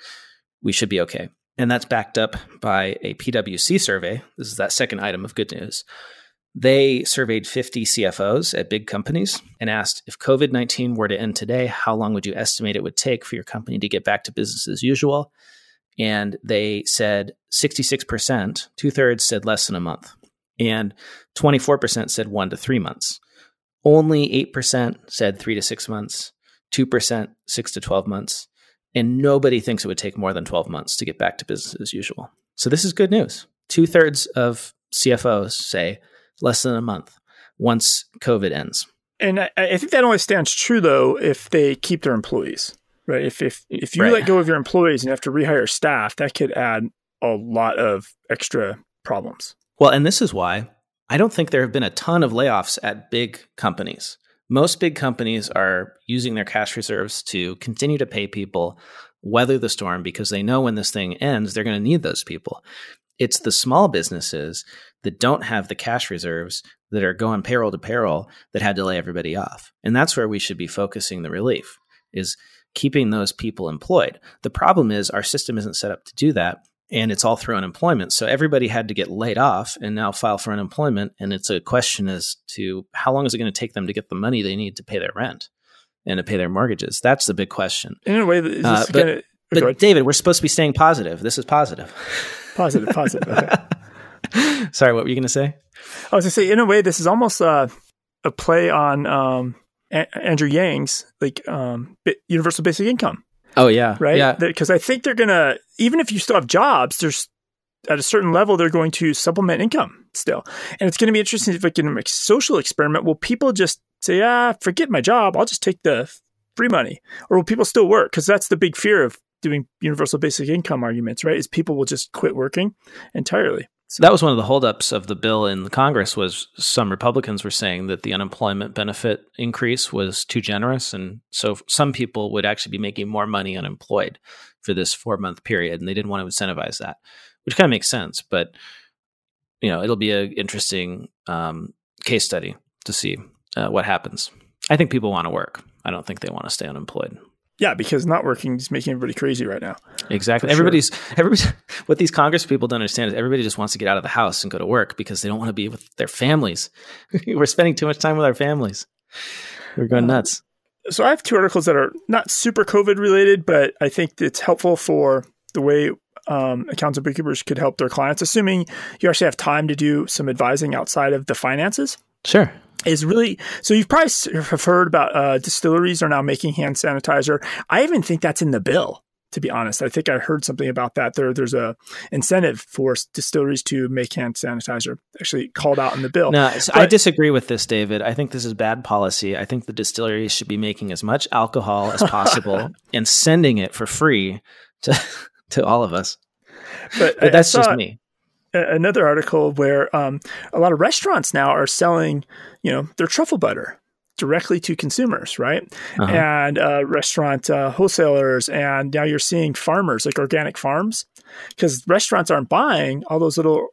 we should be okay. And that's backed up by a PwC survey. This is that second item of good news they surveyed 50 CFOs at big companies and asked if COVID 19 were to end today, how long would you estimate it would take for your company to get back to business as usual? And they said 66%, two thirds said less than a month, and 24% said one to three months. Only 8% said three to six months, 2% six to 12 months, and nobody thinks it would take more than 12 months to get back to business as usual. So this is good news. Two thirds of CFOs say less than a month once COVID ends. And I, I, think that only stands true though if they keep their employees, right? If if if you right. let go of your employees and you have to rehire staff, that could add a lot of extra problems. Well, and this is why I don't think there have been a ton of layoffs at big companies. Most big companies are using their cash reserves to continue to pay people, weather the storm because they know when this thing ends, they're going to need those people. It's the small businesses that don't have the cash reserves that are going payroll to payroll that had to lay everybody off. And that's where we should be focusing the relief is keeping those people employed. The problem is our system isn't set up to do that and it's all through unemployment. So everybody had to get laid off and now file for unemployment and it's a question as to how long is it going to take them to get the money they need to pay their rent and to pay their mortgages. That's the big question. In a way, uh, but, gonna, but David, we're supposed to be staying positive. This is positive. Positive, positive. Sorry, what were you going to say? I was going to say, in a way, this is almost a, a play on um, a- Andrew Yang's like um, universal basic income. Oh yeah, right. Yeah, because I think they're gonna even if you still have jobs, there's at a certain level they're going to supplement income still, and it's going to be interesting if we can make social experiment. Will people just say, ah, forget my job, I'll just take the free money, or will people still work? Because that's the big fear of doing universal basic income arguments, right? Is people will just quit working entirely. So that was one of the holdups of the bill in Congress was some Republicans were saying that the unemployment benefit increase was too generous, and so some people would actually be making more money unemployed for this four month period, and they didn't want to incentivize that, which kind of makes sense. But you know, it'll be an interesting um, case study to see uh, what happens. I think people want to work. I don't think they want to stay unemployed. Yeah, because not working is making everybody crazy right now. Exactly. Everybody's sure. everybody. What these Congress people don't understand is everybody just wants to get out of the house and go to work because they don't want to be with their families. We're spending too much time with our families. We're going nuts. So I have two articles that are not super COVID related, but I think it's helpful for the way um, accountants and bookkeepers could help their clients, assuming you actually have time to do some advising outside of the finances. Sure is really so you've probably have heard about uh, distilleries are now making hand sanitizer. I even think that's in the bill. To be honest, I think I heard something about that. There, there's a incentive for distilleries to make hand sanitizer. Actually, called out in the bill. No, but, I disagree with this, David. I think this is bad policy. I think the distilleries should be making as much alcohol as possible and sending it for free to to all of us. But, but that's just me another article where um, a lot of restaurants now are selling, you know, their truffle butter directly to consumers, right? Uh-huh. And uh, restaurant uh, wholesalers, and now you're seeing farmers like organic farms, because restaurants aren't buying all those little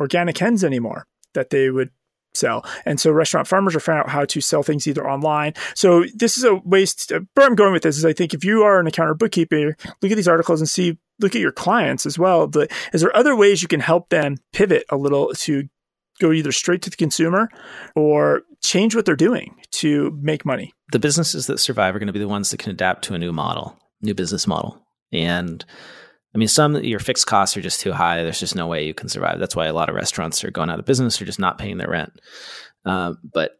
organic hens anymore that they would sell. And so restaurant farmers are finding out how to sell things either online. So this is a waste. where I'm going with this is I think if you are an accountant or bookkeeper, look at these articles and see, look at your clients as well. But is there other ways you can help them pivot a little to go either straight to the consumer or change what they're doing to make money? The businesses that survive are going to be the ones that can adapt to a new model, new business model. And I mean, some your fixed costs are just too high. There's just no way you can survive. That's why a lot of restaurants are going out of business or just not paying their rent. Uh, but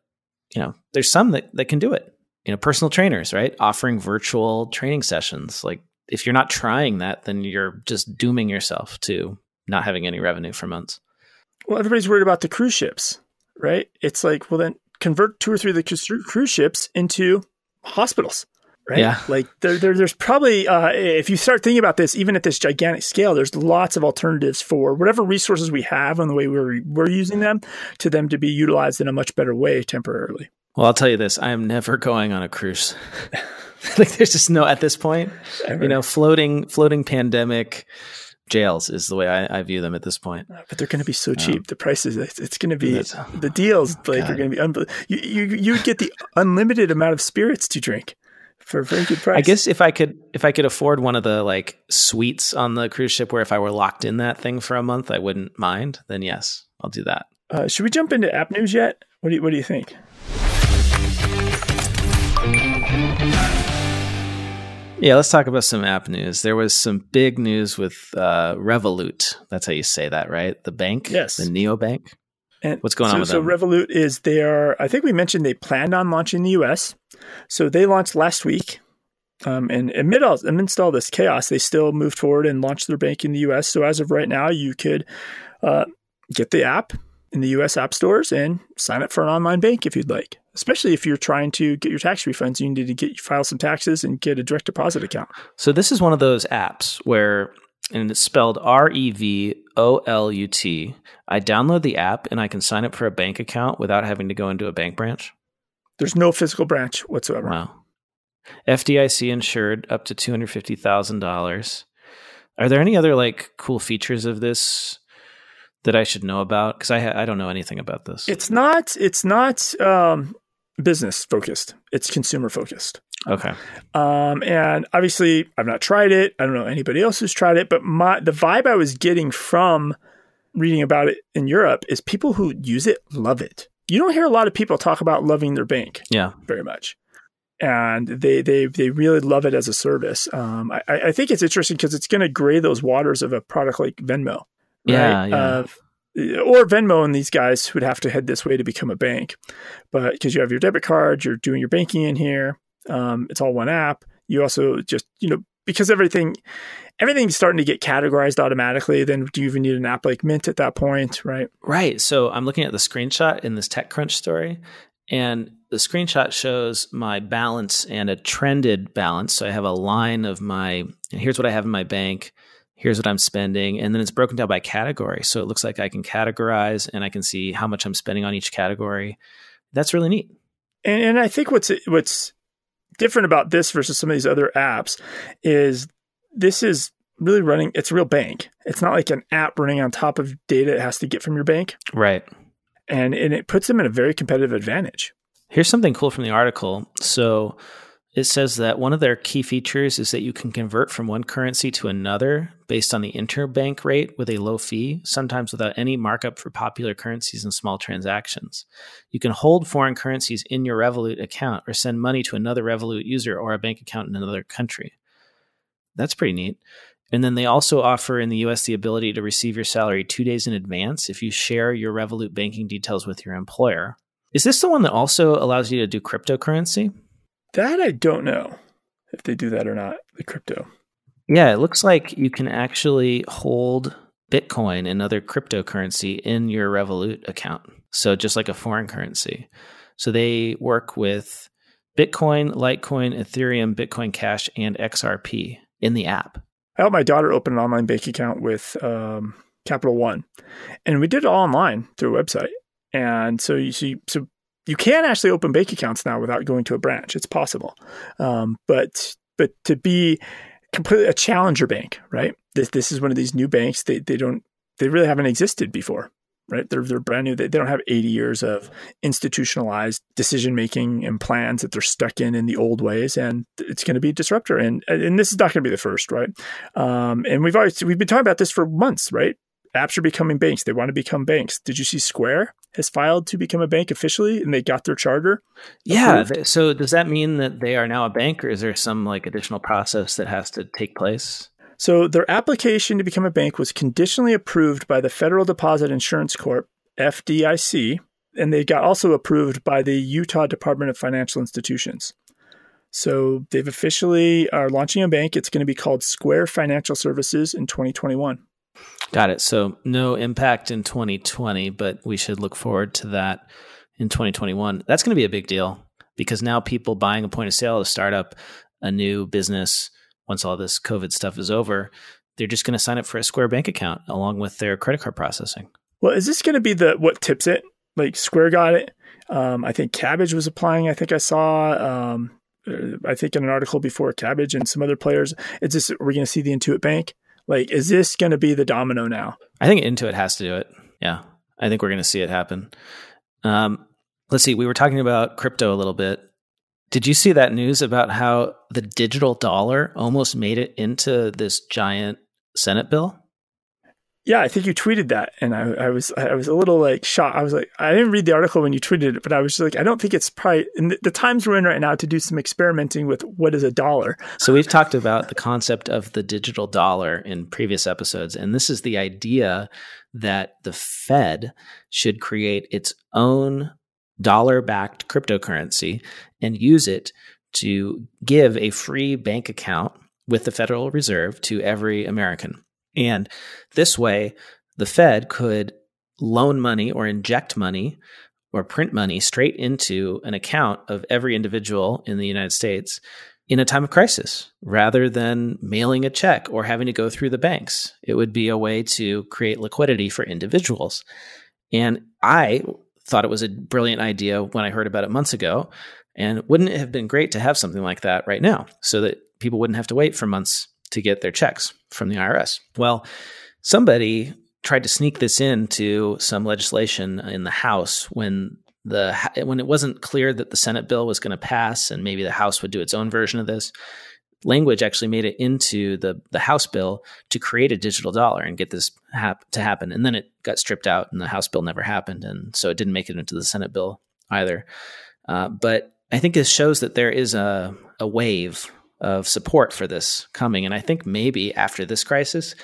you know, there's some that, that can do it. You know, personal trainers, right? Offering virtual training sessions. Like if you're not trying that, then you're just dooming yourself to not having any revenue for months. Well, everybody's worried about the cruise ships, right? It's like, well, then convert two or three of the cruise ships into hospitals right? Yeah. Like there, there there's probably uh, if you start thinking about this, even at this gigantic scale, there's lots of alternatives for whatever resources we have and the way we're we're using them to them to be utilized in a much better way temporarily. Well, I'll tell you this: I am never going on a cruise. like, there's just no at this point. Ever. You know, floating floating pandemic jails is the way I, I, view them at this point. But they're going to be so cheap. Um, the prices, it's, it's going to be the deals. Like God. are going to be unbelievable. You, you you get the unlimited amount of spirits to drink for a very good price. I guess if I could if I could afford one of the like suites on the cruise ship where if I were locked in that thing for a month I wouldn't mind, then yes, I'll do that. Uh, should we jump into app news yet? What do you, what do you think? Yeah, let's talk about some app news. There was some big news with uh, Revolut. That's how you say that, right? The bank, yes, the neobank. And What's going so, on with so them? Revolut is they are. I think we mentioned they planned on launching in the U.S. So they launched last week. Um, and amid all, amidst all this chaos, they still moved forward and launched their bank in the U.S. So as of right now, you could uh, get the app in the U.S. app stores and sign up for an online bank if you'd like. Especially if you're trying to get your tax refunds, you need to get file some taxes and get a direct deposit account. So this is one of those apps where and it's spelled R E V O L U T. I download the app and I can sign up for a bank account without having to go into a bank branch. There's no physical branch whatsoever. Wow. FDIC insured up to two hundred fifty thousand dollars. Are there any other like cool features of this that I should know about? Because I ha- I don't know anything about this. It's not. It's not um, business focused. It's consumer focused. Okay. Um, and obviously, I've not tried it. I don't know anybody else who's tried it, but my the vibe I was getting from reading about it in Europe is people who use it love it. You don't hear a lot of people talk about loving their bank. Yeah. Very much. And they they they really love it as a service. Um, I, I think it's interesting because it's going to gray those waters of a product like Venmo. Right? Yeah, yeah. Uh, or Venmo and these guys would have to head this way to become a bank. But because you have your debit card, you're doing your banking in here. Um, it's all one app. You also just you know because everything everything's starting to get categorized automatically. Then do you even need an app like Mint at that point, right? Right. So I'm looking at the screenshot in this TechCrunch story, and the screenshot shows my balance and a trended balance. So I have a line of my and here's what I have in my bank here's what I'm spending. And then it's broken down by category. So it looks like I can categorize and I can see how much I'm spending on each category. That's really neat. And, and I think what's what's different about this versus some of these other apps is this is really running it's a real bank. It's not like an app running on top of data it has to get from your bank. Right. And and it puts them in a very competitive advantage. Here's something cool from the article. So it says that one of their key features is that you can convert from one currency to another based on the interbank rate with a low fee, sometimes without any markup for popular currencies and small transactions. You can hold foreign currencies in your Revolut account or send money to another Revolut user or a bank account in another country. That's pretty neat. And then they also offer in the US the ability to receive your salary two days in advance if you share your Revolut banking details with your employer. Is this the one that also allows you to do cryptocurrency? That I don't know if they do that or not, the crypto. Yeah, it looks like you can actually hold Bitcoin and other cryptocurrency in your Revolut account. So just like a foreign currency. So they work with Bitcoin, Litecoin, Ethereum, Bitcoin Cash, and XRP in the app. I helped my daughter open an online bank account with um, Capital One, and we did it all online through a website. And so you see, so you can actually open bank accounts now without going to a branch. It's possible, um, but but to be completely a challenger bank, right? This this is one of these new banks. They they don't they really haven't existed before, right? They're they're brand new. They, they don't have 80 years of institutionalized decision making and plans that they're stuck in in the old ways, and it's going to be a disruptor. And and this is not going to be the first, right? Um, and we've always we've been talking about this for months, right? Apps are becoming banks. They want to become banks. Did you see Square has filed to become a bank officially, and they got their charter? Yeah. Approved? So does that mean that they are now a bank, or is there some like additional process that has to take place? So their application to become a bank was conditionally approved by the Federal Deposit Insurance Corp, FDIC, and they got also approved by the Utah Department of Financial Institutions. So they've officially are launching a bank. It's going to be called Square Financial Services in 2021. Got it. So no impact in 2020, but we should look forward to that in 2021. That's going to be a big deal because now people buying a point of sale to start up a new business once all this COVID stuff is over, they're just going to sign up for a Square bank account along with their credit card processing. Well, is this going to be the what tips it? Like Square got it. Um, I think Kabbage was applying. I think I saw. Um, uh, I think in an article before Kabbage and some other players. It's just we're going to see the Intuit Bank. Like, is this going to be the domino now? I think Intuit has to do it. Yeah, I think we're going to see it happen. Um, let's see. We were talking about crypto a little bit. Did you see that news about how the digital dollar almost made it into this giant Senate bill? Yeah, I think you tweeted that, and I, I, was I was a little like shocked. I was like, I didn't read the article when you tweeted it, but I was just like, I don't think it's probably the, the times we're in right now to do some experimenting with what is a dollar. So we've talked about the concept of the digital dollar in previous episodes, and this is the idea that the Fed should create its own dollar backed cryptocurrency and use it to give a free bank account with the Federal Reserve to every American. And this way, the Fed could loan money or inject money or print money straight into an account of every individual in the United States in a time of crisis rather than mailing a check or having to go through the banks. It would be a way to create liquidity for individuals. And I thought it was a brilliant idea when I heard about it months ago. And wouldn't it have been great to have something like that right now so that people wouldn't have to wait for months to get their checks from the IRS? Well, somebody tried to sneak this into some legislation in the House when the when it wasn't clear that the Senate bill was going to pass and maybe the House would do its own version of this language actually made it into the the House bill to create a digital dollar and get this hap- to happen. And then it got stripped out, and the House bill never happened, and so it didn't make it into the Senate bill either. Uh, but I think this shows that there is a a wave of support for this coming, and I think maybe after this crisis.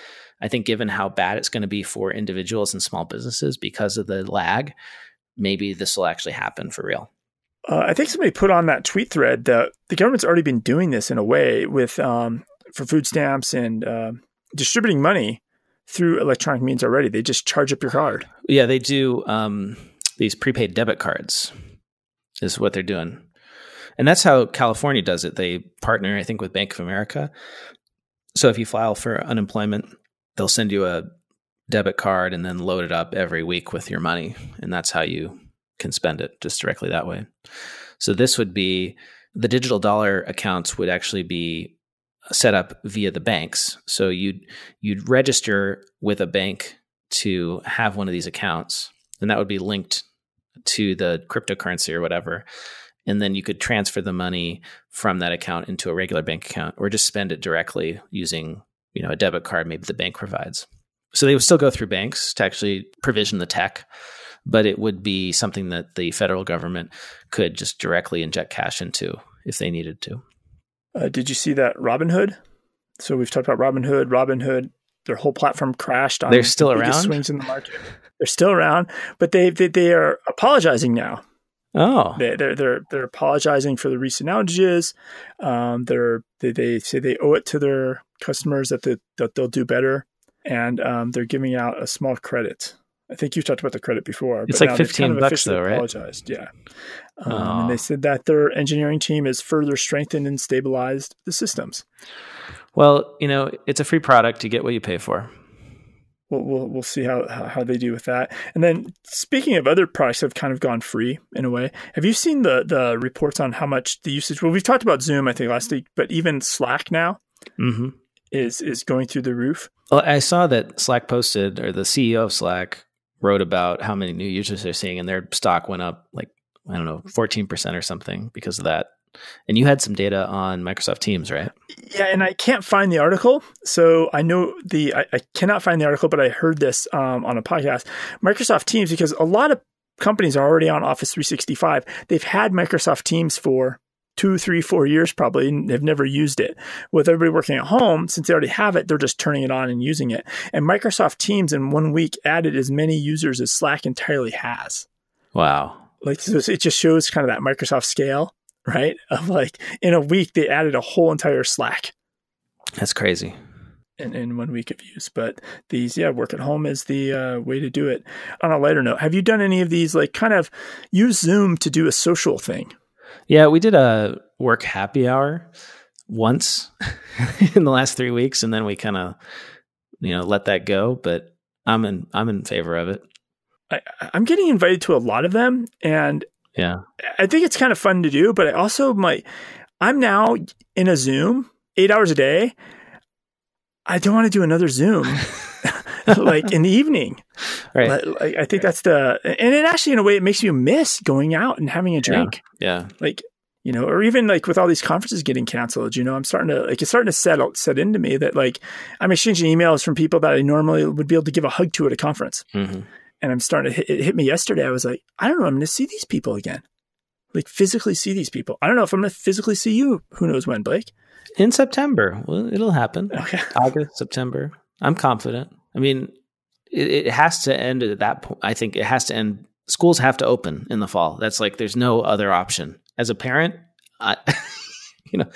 I think, given how bad it's going to be for individuals and small businesses because of the lag, maybe this will actually happen for real. Uh, I think somebody put on that tweet thread that the government's already been doing this in a way with um, for food stamps and uh, distributing money through electronic means already. They just charge up your card. Yeah, they do um, these prepaid debit cards. Is what they're doing, and that's how California does it. They partner, I think, with Bank of America. So if you file for unemployment, they'll send you a debit card and then load it up every week with your money, and that's how you can spend it just directly that way. So this would be the digital dollar accounts would actually be set up via the banks. So you'd you'd register with a bank to have one of these accounts, and that would be linked to the cryptocurrency or whatever. And then you could transfer the money from that account into a regular bank account, or just spend it directly using you know a debit card maybe the bank provides. So they would still go through banks to actually provision the tech but it would be something that the federal government could just directly inject cash into if they needed to. Uh, did you see that Robinhood? So we've talked about Robinhood. Robinhood, their whole platform crashed on. They're still the around. Swings in the market. They're still around, but they they, they are apologizing now. Oh, they, they're they're they're apologizing for the recent outages. Um, they're they, they say they owe it to their customers that they, that they'll do better, and um, they're giving out a small credit. I think you talked about the credit before. It's like fifteen kind of bucks, though, right? Apologized, yeah. Um, oh. And they said that their engineering team has further strengthened and stabilized the systems. Well, you know, it's a free product. You get what you pay for. We'll, we'll, we'll see how, how they do with that. And then speaking of other products that have kind of gone free in a way, have you seen the the reports on how much the usage? Well, we've talked about Zoom, I think last week, but even Slack now mm-hmm. is is going through the roof. Well, I saw that Slack posted, or the CEO of Slack wrote about how many new users they're seeing, and their stock went up like I don't know, fourteen percent or something because of that. And you had some data on Microsoft Teams, right? Yeah, and I can't find the article, so I know the I, I cannot find the article, but I heard this um, on a podcast. Microsoft Teams, because a lot of companies are already on Office 365. They've had Microsoft Teams for two, three, four years probably, and they've never used it. With everybody working at home, since they already have it, they're just turning it on and using it. And Microsoft Teams in one week added as many users as Slack entirely has. Wow. Like so it just shows kind of that Microsoft scale, right? Of like in a week they added a whole entire Slack. That's crazy. In, in one week of use, but these, yeah, work at home is the uh, way to do it. On a lighter note, have you done any of these, like, kind of use Zoom to do a social thing? Yeah, we did a work happy hour once in the last three weeks, and then we kind of, you know, let that go. But I'm in I'm in favor of it. I, I'm getting invited to a lot of them, and yeah, I think it's kind of fun to do. But I also might. I'm now in a Zoom eight hours a day. I don't want to do another Zoom. like in the evening. Right. Like, I think that's the, and it actually, in a way, it makes you miss going out and having a drink. Yeah. yeah. Like, you know, or even like with all these conferences getting canceled, you know, I'm starting to like it's starting to set set into me that like I'm exchanging emails from people that I normally would be able to give a hug to at a conference, mm-hmm. And I'm starting to hit, it hit me yesterday. I was like, I don't know, I'm going to see these people again, like physically see these people. I don't know if I'm going to physically see you. Who knows when, Blake? In September, well, it'll happen. Okay, August, September. I'm confident. I mean, it, it has to end at that point. I think it has to end. Schools have to open in the fall. That's like there's no other option. As a parent, I, you know,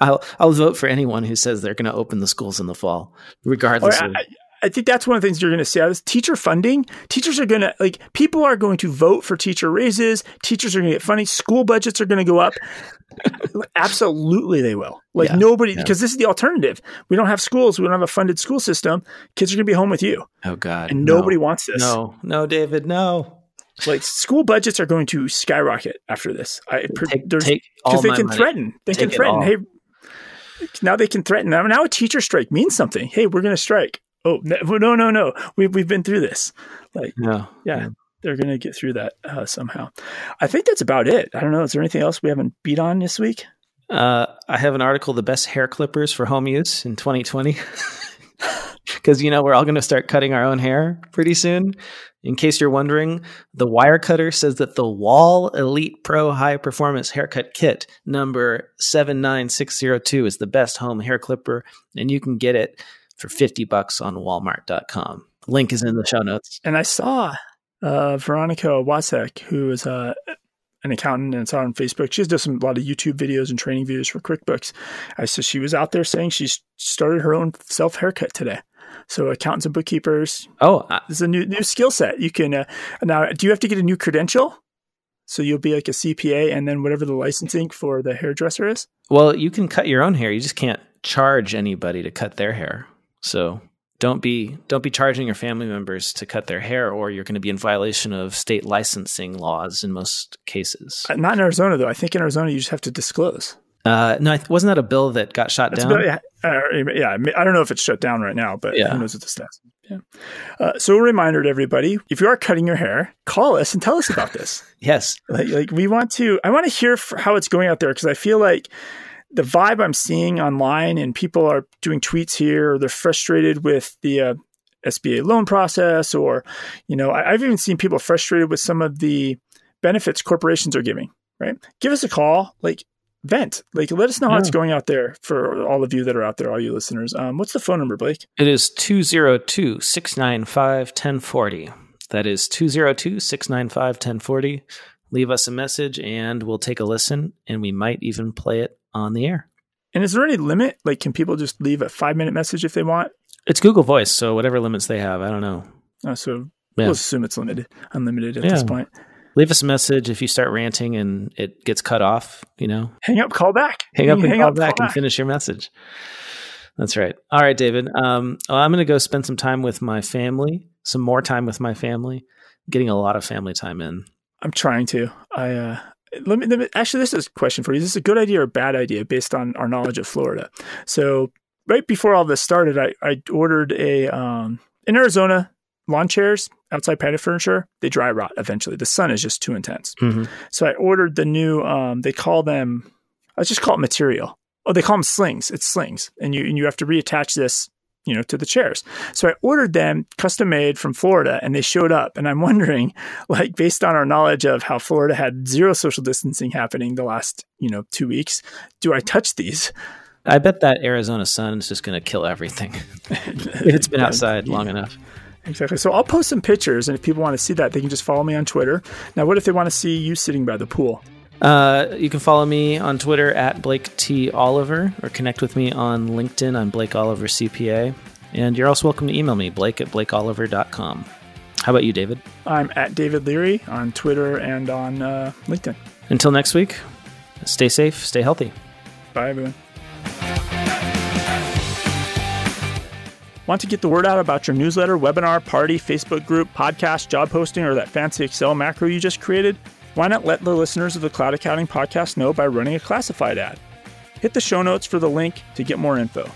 I'll I'll vote for anyone who says they're going to open the schools in the fall, regardless. Or, of, I, I think that's one of the things you're going to see. out of This teacher funding, teachers are going to like people are going to vote for teacher raises. Teachers are going to get funding. School budgets are going to go up. Absolutely, they will. Like yeah, nobody, because this is the alternative. We don't have schools. We don't have a funded school system. Kids are going to be home with you. Oh God, and nobody wants this. No, no, David, no. Like school budgets are going to skyrocket after this. I take, because they can money. threaten. They take can threaten. Hey, now they can threaten. Now a teacher strike means something. Hey, we're going to strike. Oh no, no, no! We've we've been through this. Like, yeah, yeah they're going to get through that uh, somehow. I think that's about it. I don't know. Is there anything else we haven't beat on this week? Uh, I have an article, the best hair clippers for home use in 2020. Because, you know, we're all going to start cutting our own hair pretty soon. In case you're wondering, the Wirecutter says that the Wahl Elite Pro High Performance Haircut Kit number 79602 is the best home hair clipper, and you can get it for 50 bucks on walmart.com. Link is in the show notes. And I saw uh, Veronica Wasek, who is uh, an accountant and it's on Facebook. She does some, a lot of YouTube videos and training videos for QuickBooks. I said she was out there saying she's started her own self haircut today. So accountants and bookkeepers. Oh, this is a new new skill set. You can uh, now. Do you have to get a new credential? So you'll be like a CPA, and then whatever the licensing for the hairdresser is. Well, you can cut your own hair. You just can't charge anybody to cut their hair. So don't be don't be charging your family members to cut their hair or you're going to be in violation of state licensing laws in most cases uh, not in arizona though i think in arizona you just have to disclose uh, no wasn't that a bill that got shot That's down yeah, uh, yeah i don't know if it's shut down right now but yeah. who knows what the yeah. Uh, so a reminder to everybody: if you are cutting your hair, call us and tell us about this. yes, like, like, we want to. I want to hear how it's going out there because I feel like the vibe I'm seeing online, and people are doing tweets here, or they're frustrated with the uh, SBA loan process, or you know, I, I've even seen people frustrated with some of the benefits corporations are giving. Right? Give us a call, like vent, like let us know how yeah. it's going out there for all of you that are out there, all you listeners. Um, what's the phone number, Blake? It is 202 695 1040. That is 202 695 1040. Leave us a message and we'll take a listen and we might even play it on the air. And is there any limit? Like, can people just leave a five minute message if they want? It's Google Voice, so whatever limits they have, I don't know. Oh, so yeah. we'll assume it's limited, unlimited at yeah. this point. Leave us a message if you start ranting and it gets cut off. You know, hang up, call back. Hang up and hang call up, back call and back. finish your message. That's right. All right, David. Um, well, I'm going to go spend some time with my family, some more time with my family. getting a lot of family time in. I'm trying to. I uh, let me, let me, actually this is a question for you. Is this a good idea or a bad idea based on our knowledge of Florida? So right before all this started, I, I ordered a um, in Arizona. lawn chairs, outside patio furniture, they dry rot eventually. The sun is just too intense. Mm-hmm. So I ordered the new. Um, they call them. I just call it material. Oh, they call them slings. It's slings, and you and you have to reattach this, you know, to the chairs. So I ordered them custom made from Florida, and they showed up. And I'm wondering, like, based on our knowledge of how Florida had zero social distancing happening the last, you know, two weeks, do I touch these? I bet that Arizona sun is just going to kill everything if it's been outside long enough. Exactly. So I'll post some pictures, and if people want to see that, they can just follow me on Twitter. Now, what if they want to see you sitting by the pool? Uh, you can follow me on Twitter at Blake T. Oliver or connect with me on LinkedIn. I'm Blake Oliver CPA. And you're also welcome to email me, blake at blakeoliver.com. How about you, David? I'm at David Leary on Twitter and on uh, LinkedIn. Until next week, stay safe, stay healthy. Bye, everyone. Want to get the word out about your newsletter, webinar, party, Facebook group, podcast, job posting, or that fancy Excel macro you just created? Why not let the listeners of the Cloud Accounting Podcast know by running a classified ad? Hit the show notes for the link to get more info.